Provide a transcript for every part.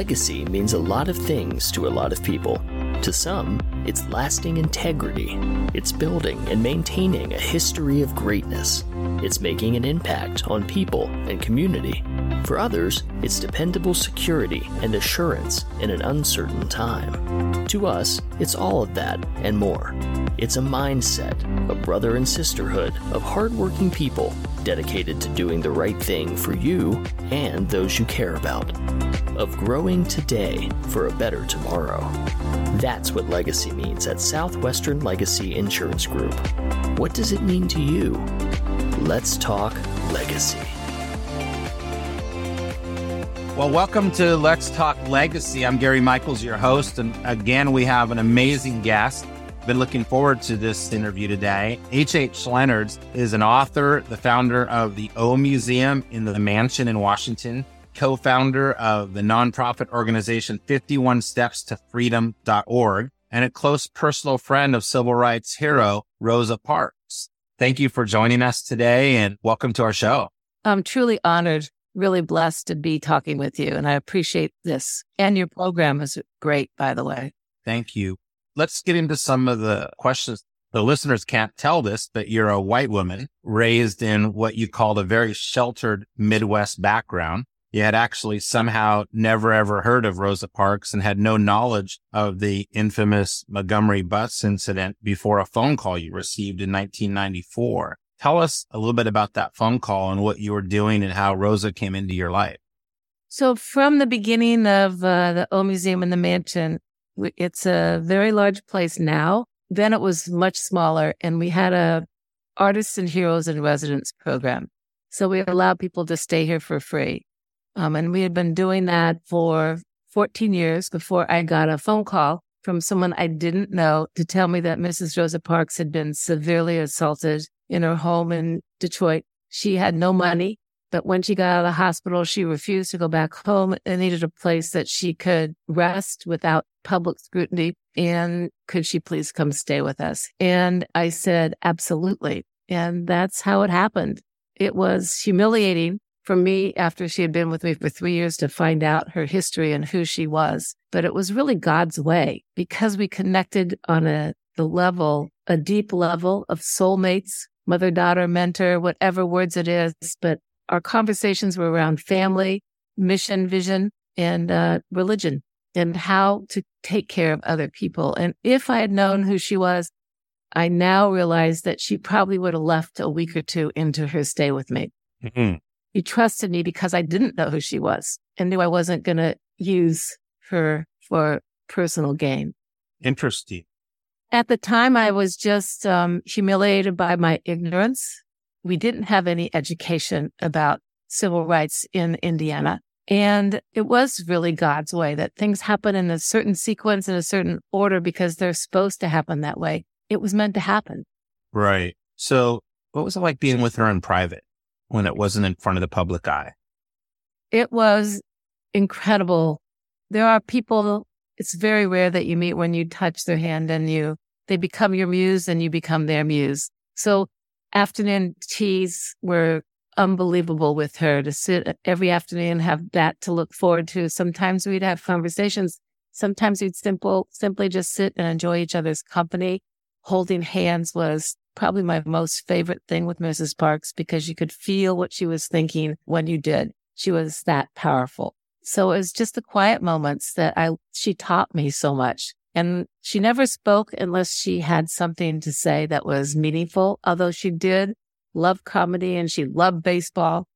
Legacy means a lot of things to a lot of people. To some, it's lasting integrity. It's building and maintaining a history of greatness. It's making an impact on people and community. For others, it's dependable security and assurance in an uncertain time. To us, it's all of that and more. It's a mindset, a brother and sisterhood of hardworking people dedicated to doing the right thing for you and those you care about. Of growing today for a better tomorrow. That's what legacy means at Southwestern Legacy Insurance Group. What does it mean to you? Let's talk legacy. Well, welcome to Let's Talk Legacy. I'm Gary Michaels, your host. And again, we have an amazing guest. Been looking forward to this interview today. H.H. H. Leonards is an author, the founder of the O Museum in the Mansion in Washington, co founder of the nonprofit organization 51 Steps to Freedom.org, and a close personal friend of civil rights hero Rosa Parks. Thank you for joining us today and welcome to our show. I'm truly honored, really blessed to be talking with you, and I appreciate this. And your program is great, by the way. Thank you. Let's get into some of the questions. The listeners can't tell this, but you're a white woman raised in what you called a very sheltered Midwest background. You had actually somehow never ever heard of Rosa Parks and had no knowledge of the infamous Montgomery bus incident before a phone call you received in 1994. Tell us a little bit about that phone call and what you were doing and how Rosa came into your life. So, from the beginning of uh, the O Museum in the Mansion, it's a very large place now. Then it was much smaller, and we had a artists and heroes in residence program. So we allowed people to stay here for free. Um, and we had been doing that for 14 years before I got a phone call from someone I didn't know to tell me that Mrs. Rosa Parks had been severely assaulted in her home in Detroit. She had no money, but when she got out of the hospital, she refused to go back home and needed a place that she could rest without public scrutiny. And could she please come stay with us? And I said, absolutely. And that's how it happened. It was humiliating for me after she had been with me for three years to find out her history and who she was. But it was really God's way because we connected on a the level, a deep level of soulmates, mother, daughter, mentor, whatever words it is. But our conversations were around family, mission, vision, and uh, religion and how to take care of other people. And if I had known who she was, I now realize that she probably would have left a week or two into her stay with me. Mm-hmm. He trusted me because I didn't know who she was and knew I wasn't going to use her for personal gain. Interesting. At the time, I was just um, humiliated by my ignorance. We didn't have any education about civil rights in Indiana. And it was really God's way that things happen in a certain sequence, in a certain order, because they're supposed to happen that way. It was meant to happen. Right. So, what was it like being with her in private? When it wasn't in front of the public eye? It was incredible. There are people, it's very rare that you meet when you touch their hand and you, they become your muse and you become their muse. So afternoon teas were unbelievable with her to sit every afternoon, and have that to look forward to. Sometimes we'd have conversations. Sometimes we'd simple, simply just sit and enjoy each other's company. Holding hands was probably my most favorite thing with Mrs. Parks because you could feel what she was thinking when you did. She was that powerful. So it was just the quiet moments that I, she taught me so much. And she never spoke unless she had something to say that was meaningful, although she did love comedy and she loved baseball.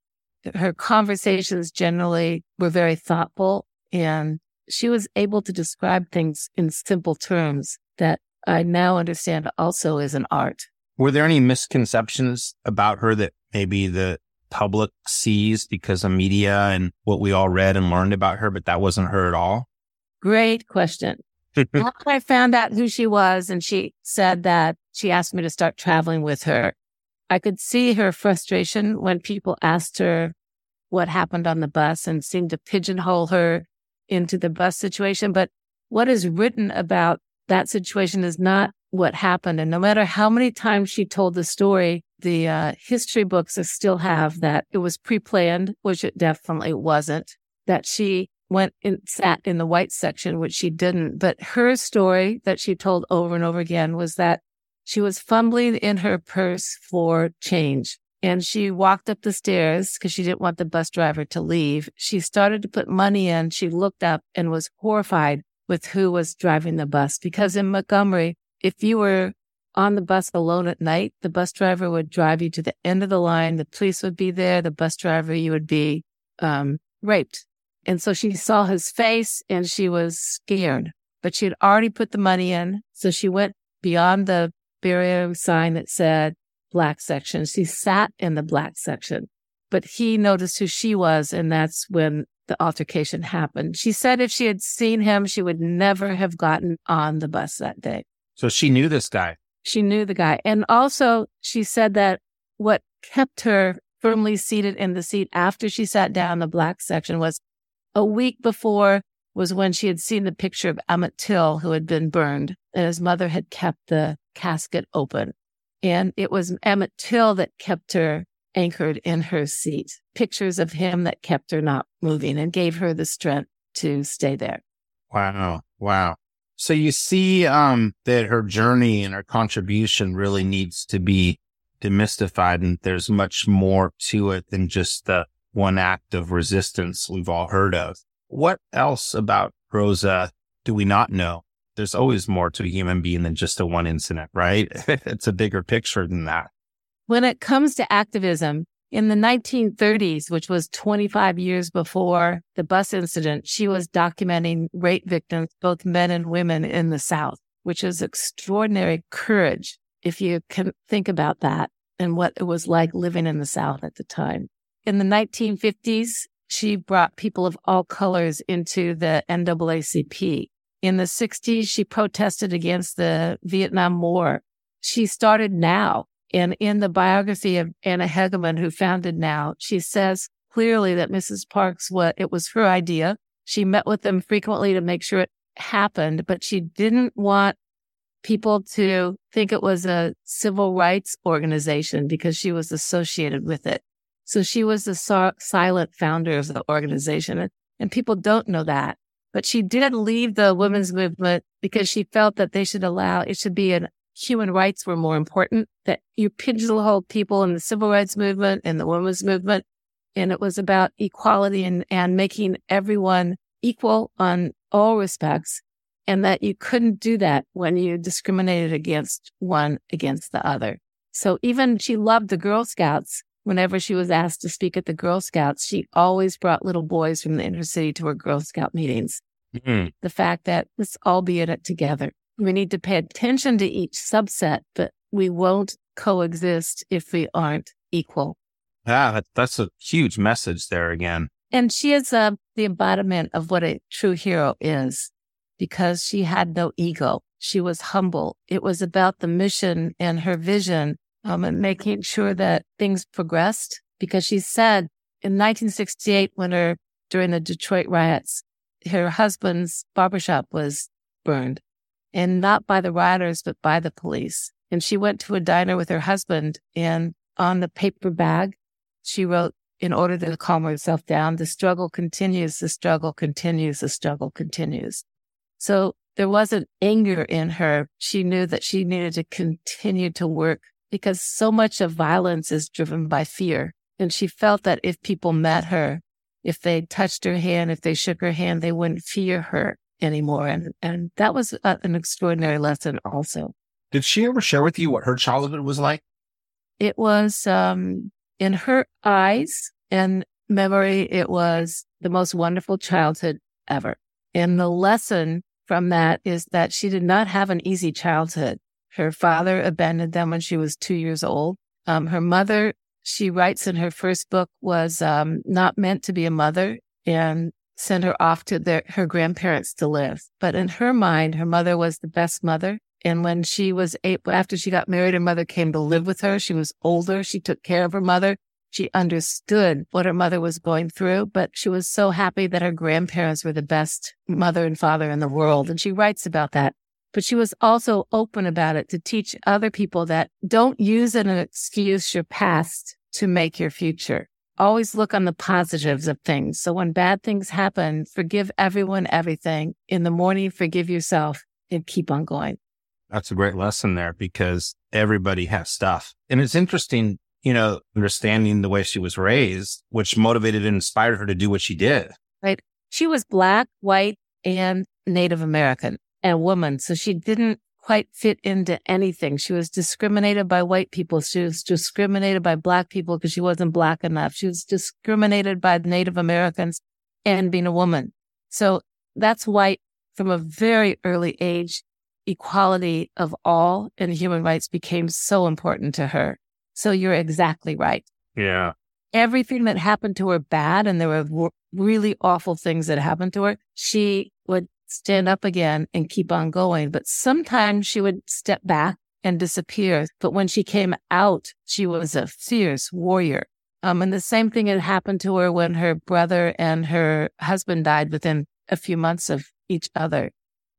Her conversations generally were very thoughtful and she was able to describe things in simple terms that I now understand also is an art. Were there any misconceptions about her that maybe the public sees because of media and what we all read and learned about her, but that wasn't her at all? Great question. After I found out who she was and she said that she asked me to start traveling with her, I could see her frustration when people asked her what happened on the bus and seemed to pigeonhole her into the bus situation. But what is written about that situation is not what happened. And no matter how many times she told the story, the uh, history books still have that it was pre planned, which it definitely wasn't, that she went and sat in the white section, which she didn't. But her story that she told over and over again was that she was fumbling in her purse for change. And she walked up the stairs because she didn't want the bus driver to leave. She started to put money in. She looked up and was horrified with who was driving the bus because in Montgomery, if you were on the bus alone at night, the bus driver would drive you to the end of the line. The police would be there. The bus driver, you would be um, raped. And so she saw his face and she was scared, but she had already put the money in. So she went beyond the barrier sign that said black section. She sat in the black section, but he noticed who she was. And that's when the altercation happened. She said if she had seen him, she would never have gotten on the bus that day. So she knew this guy. She knew the guy. And also, she said that what kept her firmly seated in the seat after she sat down the black section was a week before was when she had seen the picture of Emmett Till, who had been burned, and his mother had kept the casket open. And it was Emmett Till that kept her anchored in her seat, pictures of him that kept her not moving and gave her the strength to stay there. Wow. Wow. So you see um, that her journey and her contribution really needs to be demystified, and there's much more to it than just the one act of resistance we've all heard of. What else about Rosa do we not know? There's always more to a human being than just a one incident, right? it's a bigger picture than that. When it comes to activism, in the 1930s, which was 25 years before the bus incident, she was documenting rape victims, both men and women in the South, which is extraordinary courage if you can think about that and what it was like living in the South at the time. In the 1950s, she brought people of all colors into the NAACP. In the 60s, she protested against the Vietnam War. She started now and in the biography of Anna Hedgeman, who founded Now, she says clearly that Mrs. Parks, what it was her idea. She met with them frequently to make sure it happened, but she didn't want people to think it was a civil rights organization because she was associated with it. So she was the so- silent founder of the organization. And, and people don't know that. But she did leave the women's movement because she felt that they should allow, it should be an human rights were more important, that you pigeonholed people in the civil rights movement and the women's movement. And it was about equality and, and making everyone equal on all respects. And that you couldn't do that when you discriminated against one against the other. So even she loved the Girl Scouts. Whenever she was asked to speak at the Girl Scouts, she always brought little boys from the inner city to her Girl Scout meetings. Mm-hmm. The fact that let's all be in it together. We need to pay attention to each subset, but we won't coexist if we aren't equal. Yeah, that's a huge message there again. And she is uh, the embodiment of what a true hero is because she had no ego. She was humble. It was about the mission and her vision um, and making sure that things progressed because she said in 1968, when her, during the Detroit riots, her husband's barbershop was burned and not by the rioters, but by the police. And she went to a diner with her husband and on the paper bag, she wrote, in order to calm herself down, the struggle continues, the struggle continues, the struggle continues. So there wasn't anger in her. She knew that she needed to continue to work because so much of violence is driven by fear. And she felt that if people met her, if they touched her hand, if they shook her hand, they wouldn't fear her anymore. And, and that was a, an extraordinary lesson also. Did she ever share with you what her childhood was like? It was, um, in her eyes and memory, it was the most wonderful childhood ever. And the lesson from that is that she did not have an easy childhood. Her father abandoned them when she was two years old. Um, her mother, she writes in her first book, was um, not meant to be a mother. And sent her off to their, her grandparents to live. But in her mind, her mother was the best mother. And when she was eight, after she got married, her mother came to live with her. She was older. She took care of her mother. She understood what her mother was going through, but she was so happy that her grandparents were the best mother and father in the world. And she writes about that. But she was also open about it to teach other people that don't use an excuse your past to make your future. Always look on the positives of things. So when bad things happen, forgive everyone everything. In the morning, forgive yourself and keep on going. That's a great lesson there because everybody has stuff. And it's interesting, you know, understanding the way she was raised, which motivated and inspired her to do what she did. Right. She was black, white, and Native American and woman. So she didn't quite fit into anything. She was discriminated by white people. She was discriminated by black people because she wasn't black enough. She was discriminated by Native Americans and being a woman. So that's why from a very early age, equality of all and human rights became so important to her. So you're exactly right. Yeah. Everything that happened to her bad, and there were really awful things that happened to her, she would stand up again and keep on going. But sometimes she would step back and disappear. But when she came out, she was a fierce warrior. Um, and the same thing had happened to her when her brother and her husband died within a few months of each other.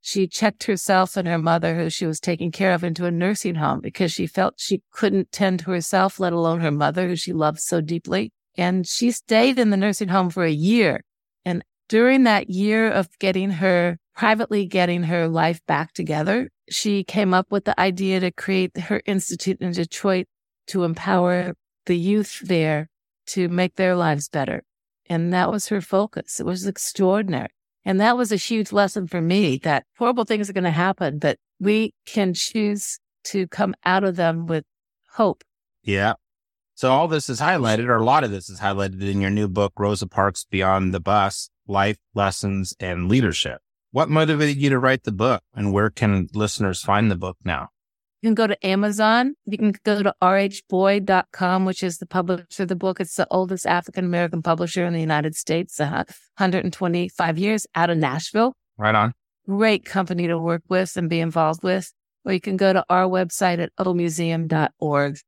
She checked herself and her mother, who she was taking care of, into a nursing home because she felt she couldn't tend to herself, let alone her mother, who she loved so deeply. And she stayed in the nursing home for a year. And during that year of getting her privately getting her life back together, she came up with the idea to create her institute in Detroit to empower the youth there to make their lives better. And that was her focus. It was extraordinary. And that was a huge lesson for me that horrible things are going to happen, but we can choose to come out of them with hope. Yeah. So all this is highlighted, or a lot of this is highlighted in your new book, Rosa Parks Beyond the Bus, Life Lessons and Leadership. What motivated you to write the book and where can listeners find the book now? You can go to Amazon. You can go to rhboyd.com, which is the publisher of the book. It's the oldest African American publisher in the United States, uh, 125 years out of Nashville. Right on. Great company to work with and be involved with. Or you can go to our website at omuseum.org.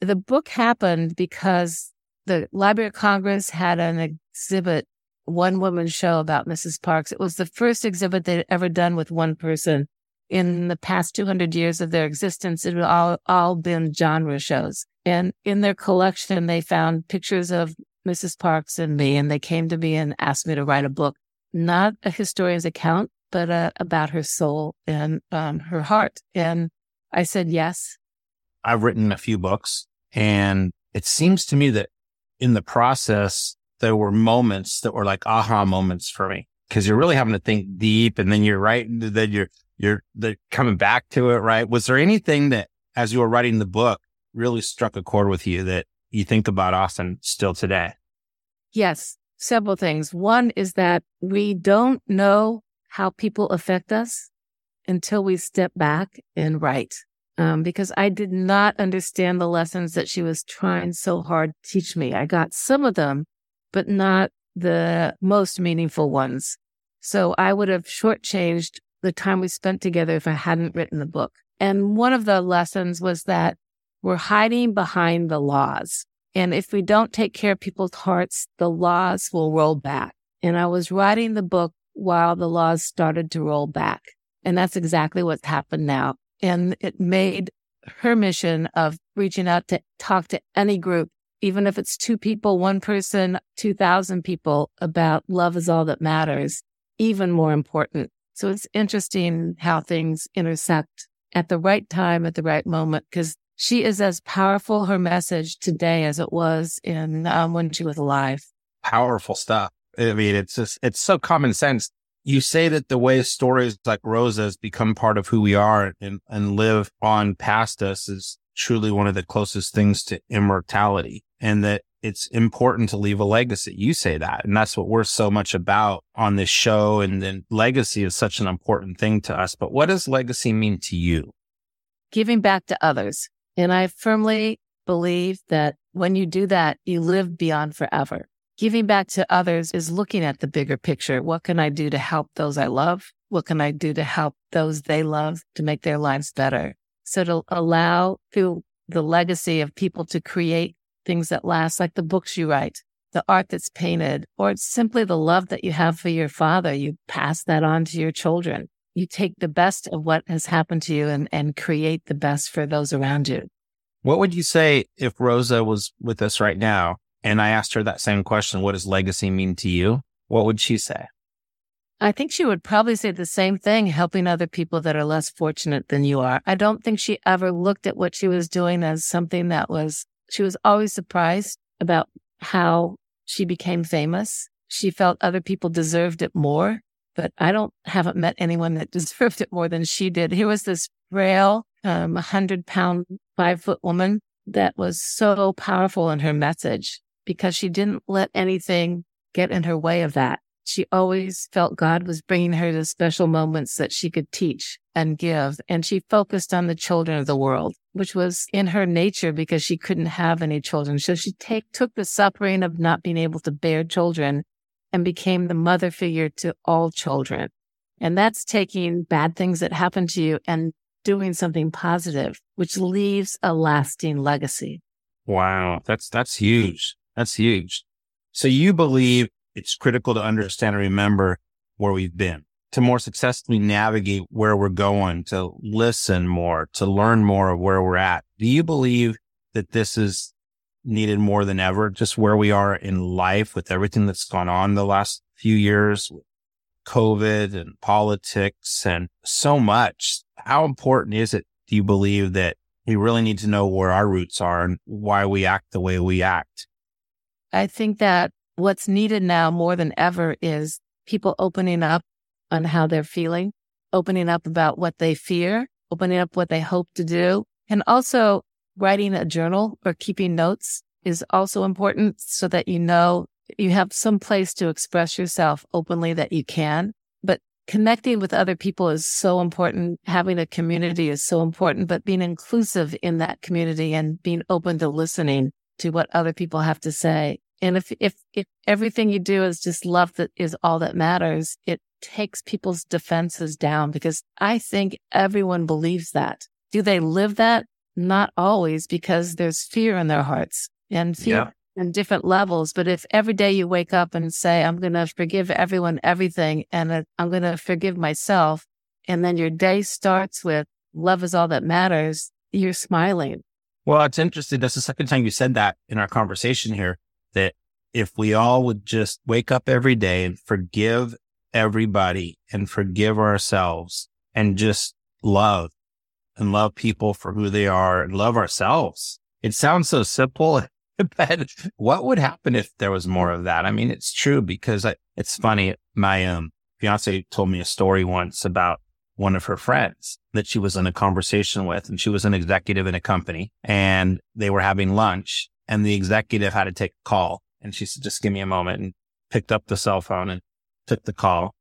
The book happened because the Library of Congress had an exhibit one woman show about Mrs. Parks. It was the first exhibit they'd ever done with one person. In the past 200 years of their existence, it had all, all been genre shows. And in their collection, they found pictures of Mrs. Parks and me, and they came to me and asked me to write a book, not a historian's account, but uh, about her soul and um, her heart. And I said yes. I've written a few books, and it seems to me that in the process, there were moments that were like aha moments for me because you're really having to think deep and then you're right. Then you're, you're coming back to it. Right. Was there anything that as you were writing the book really struck a chord with you that you think about often still today? Yes. Several things. One is that we don't know how people affect us until we step back and write. Um, because I did not understand the lessons that she was trying so hard to teach me. I got some of them, but not the most meaningful ones. So I would have shortchanged the time we spent together if I hadn't written the book. And one of the lessons was that we're hiding behind the laws. And if we don't take care of people's hearts, the laws will roll back. And I was writing the book while the laws started to roll back. And that's exactly what's happened now. And it made her mission of reaching out to talk to any group even if it's two people, one person, 2000 people about love is all that matters, even more important. So it's interesting how things intersect at the right time, at the right moment, because she is as powerful, her message today as it was in um, when she was alive. Powerful stuff. I mean, it's just, it's so common sense. You say that the way stories like Rosa's become part of who we are and, and live on past us is truly one of the closest things to immortality and that it's important to leave a legacy. You say that. And that's what we're so much about on this show. And then legacy is such an important thing to us. But what does legacy mean to you? Giving back to others. And I firmly believe that when you do that, you live beyond forever. Giving back to others is looking at the bigger picture. What can I do to help those I love? What can I do to help those they love to make their lives better? So to allow through the legacy of people to create things that last, like the books you write, the art that's painted, or simply the love that you have for your father. You pass that on to your children. You take the best of what has happened to you and, and create the best for those around you. What would you say if Rosa was with us right now and I asked her that same question, what does legacy mean to you? What would she say? I think she would probably say the same thing, helping other people that are less fortunate than you are. I don't think she ever looked at what she was doing as something that was, she was always surprised about how she became famous. She felt other people deserved it more, but I don't, haven't met anyone that deserved it more than she did. Here was this frail, um, 100 pound, five foot woman that was so powerful in her message because she didn't let anything get in her way of that. She always felt God was bringing her to special moments that she could teach and give. And she focused on the children of the world, which was in her nature because she couldn't have any children. So she take, took the suffering of not being able to bear children and became the mother figure to all children. And that's taking bad things that happen to you and doing something positive, which leaves a lasting legacy. Wow. That's, that's huge. That's huge. So you believe it's critical to understand and remember where we've been to more successfully navigate where we're going, to listen more, to learn more of where we're at. Do you believe that this is needed more than ever, just where we are in life with everything that's gone on the last few years, COVID and politics and so much? How important is it, do you believe that we really need to know where our roots are and why we act the way we act? I think that what's needed now more than ever is people opening up on how they're feeling, opening up about what they fear, opening up what they hope to do, and also writing a journal or keeping notes is also important so that you know you have some place to express yourself openly that you can. But connecting with other people is so important. Having a community is so important, but being inclusive in that community and being open to listening to what other people have to say and if, if, if everything you do is just love that is all that matters, it takes people's defenses down because I think everyone believes that. Do they live that? Not always because there's fear in their hearts and fear yeah. in different levels. But if every day you wake up and say, I'm going to forgive everyone, everything, and uh, I'm going to forgive myself. And then your day starts with love is all that matters. You're smiling. Well, it's interesting. That's the second time you said that in our conversation here that if we all would just wake up every day and forgive everybody and forgive ourselves and just love and love people for who they are and love ourselves. It sounds so simple, but what would happen if there was more of that? I mean, it's true because I, it's funny. My um, fiance told me a story once about one of her friends that she was in a conversation with and she was an executive in a company and they were having lunch and the executive had to take a call. And she said, just give me a moment and picked up the cell phone and took the call.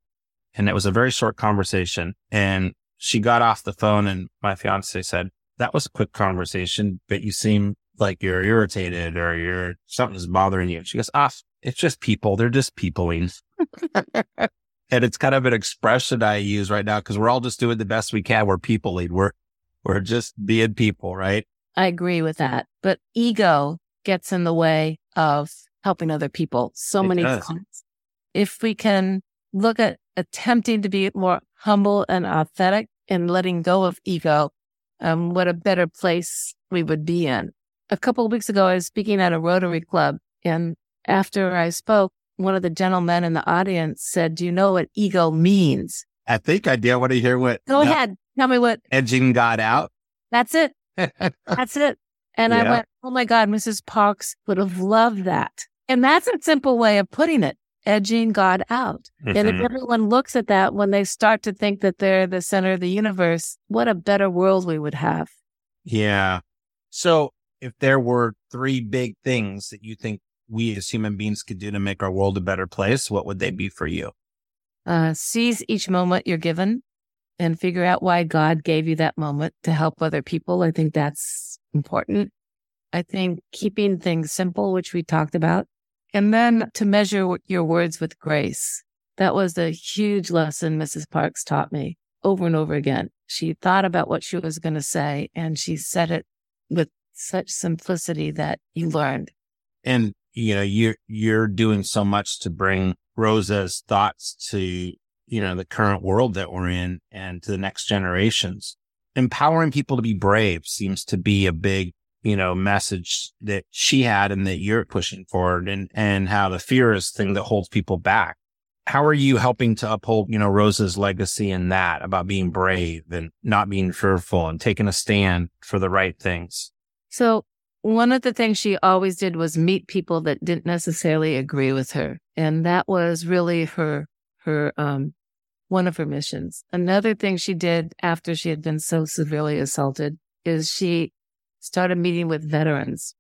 And it was a very short conversation. And she got off the phone and my fiance said, that was a quick conversation, but you seem like you're irritated or you're something's bothering you. She goes, ah, it's just people. They're just peopling. and it's kind of an expression I use right now because we're all just doing the best we can. We're peopling. We're, we're just being people, right? I agree with that. But ego gets in the way of helping other people so it many does. times. If we can look at attempting to be more humble and authentic and letting go of ego, um, what a better place we would be in. A couple of weeks ago, I was speaking at a Rotary Club, and after I spoke, one of the gentlemen in the audience said, Do you know what ego means? I think I do. I want to hear what. Go ahead. Tell me what. Edging God out. That's it. That's it. And yeah. I went, oh my God, Mrs. Parks would have loved that. And that's a simple way of putting it, edging God out. Mm-hmm. And if mm-hmm. everyone looks at that when they start to think that they're the center of the universe, what a better world we would have. Yeah. So if there were three big things that you think we as human beings could do to make our world a better place, what would they be for you? Uh, seize each moment you're given and figure out why God gave you that moment to help other people. I think that's important. I think keeping things simple, which we talked about, and then to measure your words with grace. That was a huge lesson Mrs. Parks taught me over and over again. She thought about what she was going to say and she said it with such simplicity that you learned. And, you know, you're, you're doing so much to bring Rosa's thoughts to, you know, the current world that we're in and to the next generations. Empowering people to be brave seems to be a big you know, message that she had and that you're pushing forward and, and how the fear is thing that holds people back. How are you helping to uphold, you know, Rosa's legacy in that about being brave and not being fearful and taking a stand for the right things? So one of the things she always did was meet people that didn't necessarily agree with her. And that was really her, her, um, one of her missions. Another thing she did after she had been so severely assaulted is she started meeting with veterans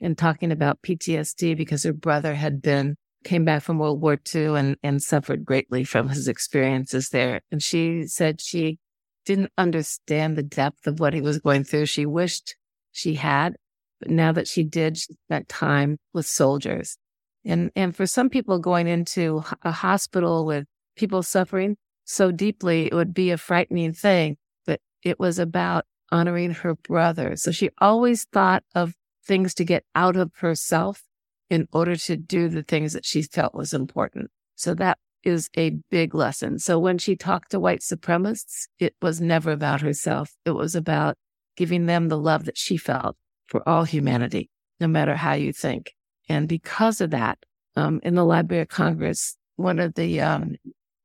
and talking about PTSD because her brother had been came back from World War II and, and suffered greatly from his experiences there. And she said she didn't understand the depth of what he was going through. She wished she had, but now that she did, she spent time with soldiers. And, and for some people going into a hospital with people suffering so deeply, it would be a frightening thing, but it was about honoring her brother. So she always thought of things to get out of herself in order to do the things that she felt was important. So that is a big lesson. So when she talked to white supremacists, it was never about herself. It was about giving them the love that she felt for all humanity, no matter how you think. And because of that, um, in the Library of Congress, one of the um,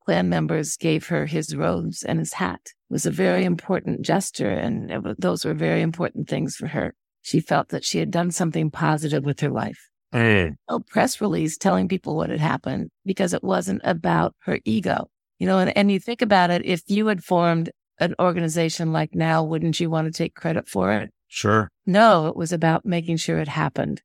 Klan members gave her his robes and his hat. It was a very important gesture, and was, those were very important things for her. She felt that she had done something positive with her life. Mm. A press release telling people what had happened because it wasn't about her ego. You know, and, and you think about it, if you had formed an organization like now, wouldn't you want to take credit for it? Sure. No, it was about making sure it happened.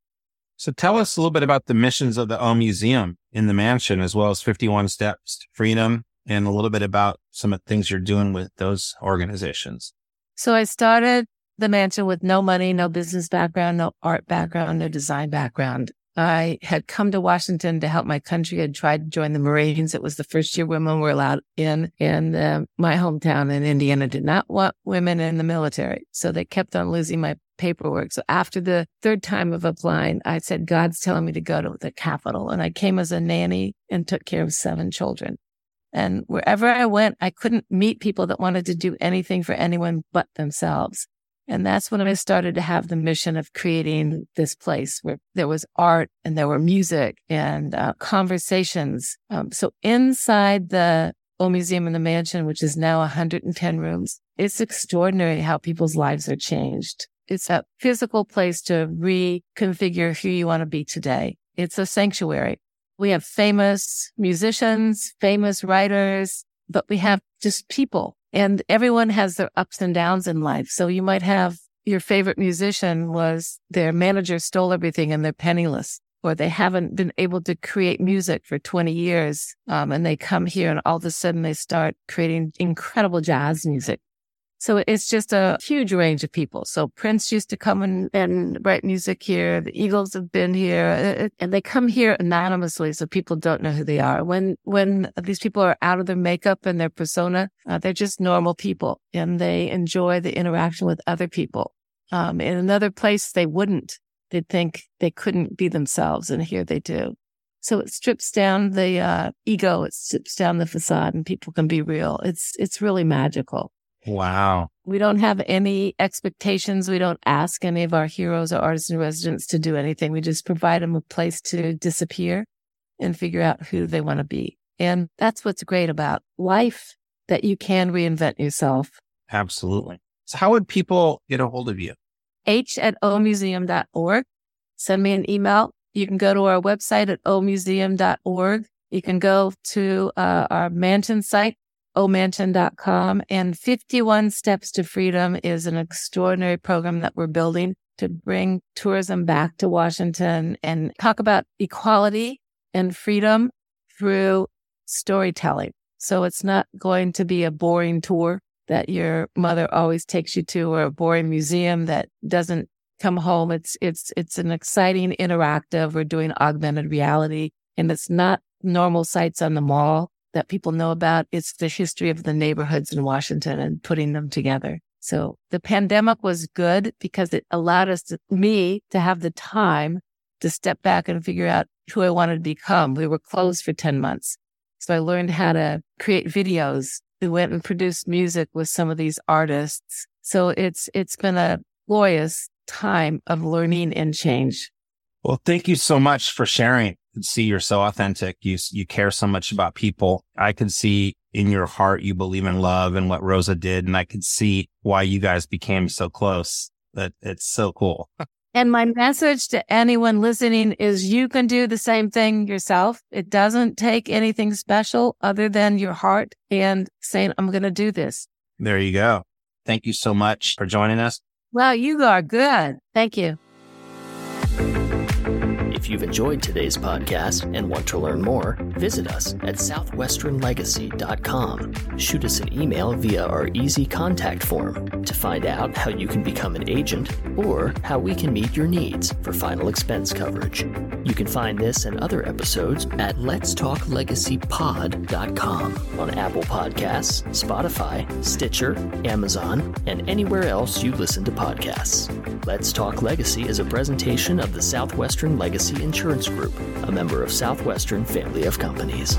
So tell us a little bit about the missions of the O Museum in the mansion, as well as 51 Steps to Freedom, and a little bit about some of the things you're doing with those organizations. So I started the mansion with no money, no business background, no art background, no design background. I had come to Washington to help my country. I'd tried to join the Marines. It was the first year women were allowed in. And uh, my hometown in Indiana did not want women in the military. So they kept on losing my paperwork. So after the third time of applying, I said, God's telling me to go to the capital. And I came as a nanny and took care of seven children. And wherever I went, I couldn't meet people that wanted to do anything for anyone but themselves. And that's when I started to have the mission of creating this place where there was art and there were music and uh, conversations. Um, so inside the O Museum in the Mansion, which is now 110 rooms, it's extraordinary how people's lives are changed. It's a physical place to reconfigure who you want to be today. It's a sanctuary. We have famous musicians, famous writers, but we have just people and everyone has their ups and downs in life. So you might have your favorite musician was their manager stole everything and they're penniless or they haven't been able to create music for 20 years. Um, and they come here and all of a sudden they start creating incredible jazz music. So it's just a huge range of people. So Prince used to come and, and write music here. The Eagles have been here uh, uh, and they come here anonymously. So people don't know who they are. When, when these people are out of their makeup and their persona, uh, they're just normal people and they enjoy the interaction with other people. Um, in another place, they wouldn't. They'd think they couldn't be themselves. And here they do. So it strips down the uh, ego. It strips down the facade and people can be real. It's, it's really magical. Wow. We don't have any expectations. We don't ask any of our heroes or artists in residence to do anything. We just provide them a place to disappear and figure out who they want to be. And that's what's great about life that you can reinvent yourself. Absolutely. So how would people get a hold of you? H at omuseum.org. Send me an email. You can go to our website at omuseum.org. You can go to uh, our Mansion site, omansion.com. And 51 Steps to Freedom is an extraordinary program that we're building to bring tourism back to Washington and talk about equality and freedom through storytelling. So it's not going to be a boring tour that your mother always takes you to or a boring museum that doesn't come home. It's, it's, it's an exciting interactive. We're doing augmented reality and it's not normal sites on the mall that people know about. It's the history of the neighborhoods in Washington and putting them together. So the pandemic was good because it allowed us to, me to have the time to step back and figure out who I wanted to become. We were closed for 10 months. So I learned how to create videos. We went and produced music with some of these artists. So it's, it's been a glorious time of learning and change. Well, thank you so much for sharing. I see you're so authentic. You, you care so much about people. I can see in your heart, you believe in love and what Rosa did. And I could see why you guys became so close. That it's so cool. And my message to anyone listening is you can do the same thing yourself. It doesn't take anything special other than your heart and saying, I'm going to do this. There you go. Thank you so much for joining us. Well, you are good. Thank you. If you've enjoyed today's podcast and want to learn more, visit us at southwesternlegacy.com. Shoot us an email via our easy contact form to find out how you can become an agent or how we can meet your needs for final expense coverage. You can find this and other episodes at letstalklegacypod.com on Apple Podcasts, Spotify, Stitcher, Amazon, and anywhere else you listen to podcasts. Let's Talk Legacy is a presentation of the Southwestern Legacy Insurance Group, a member of Southwestern Family of Companies.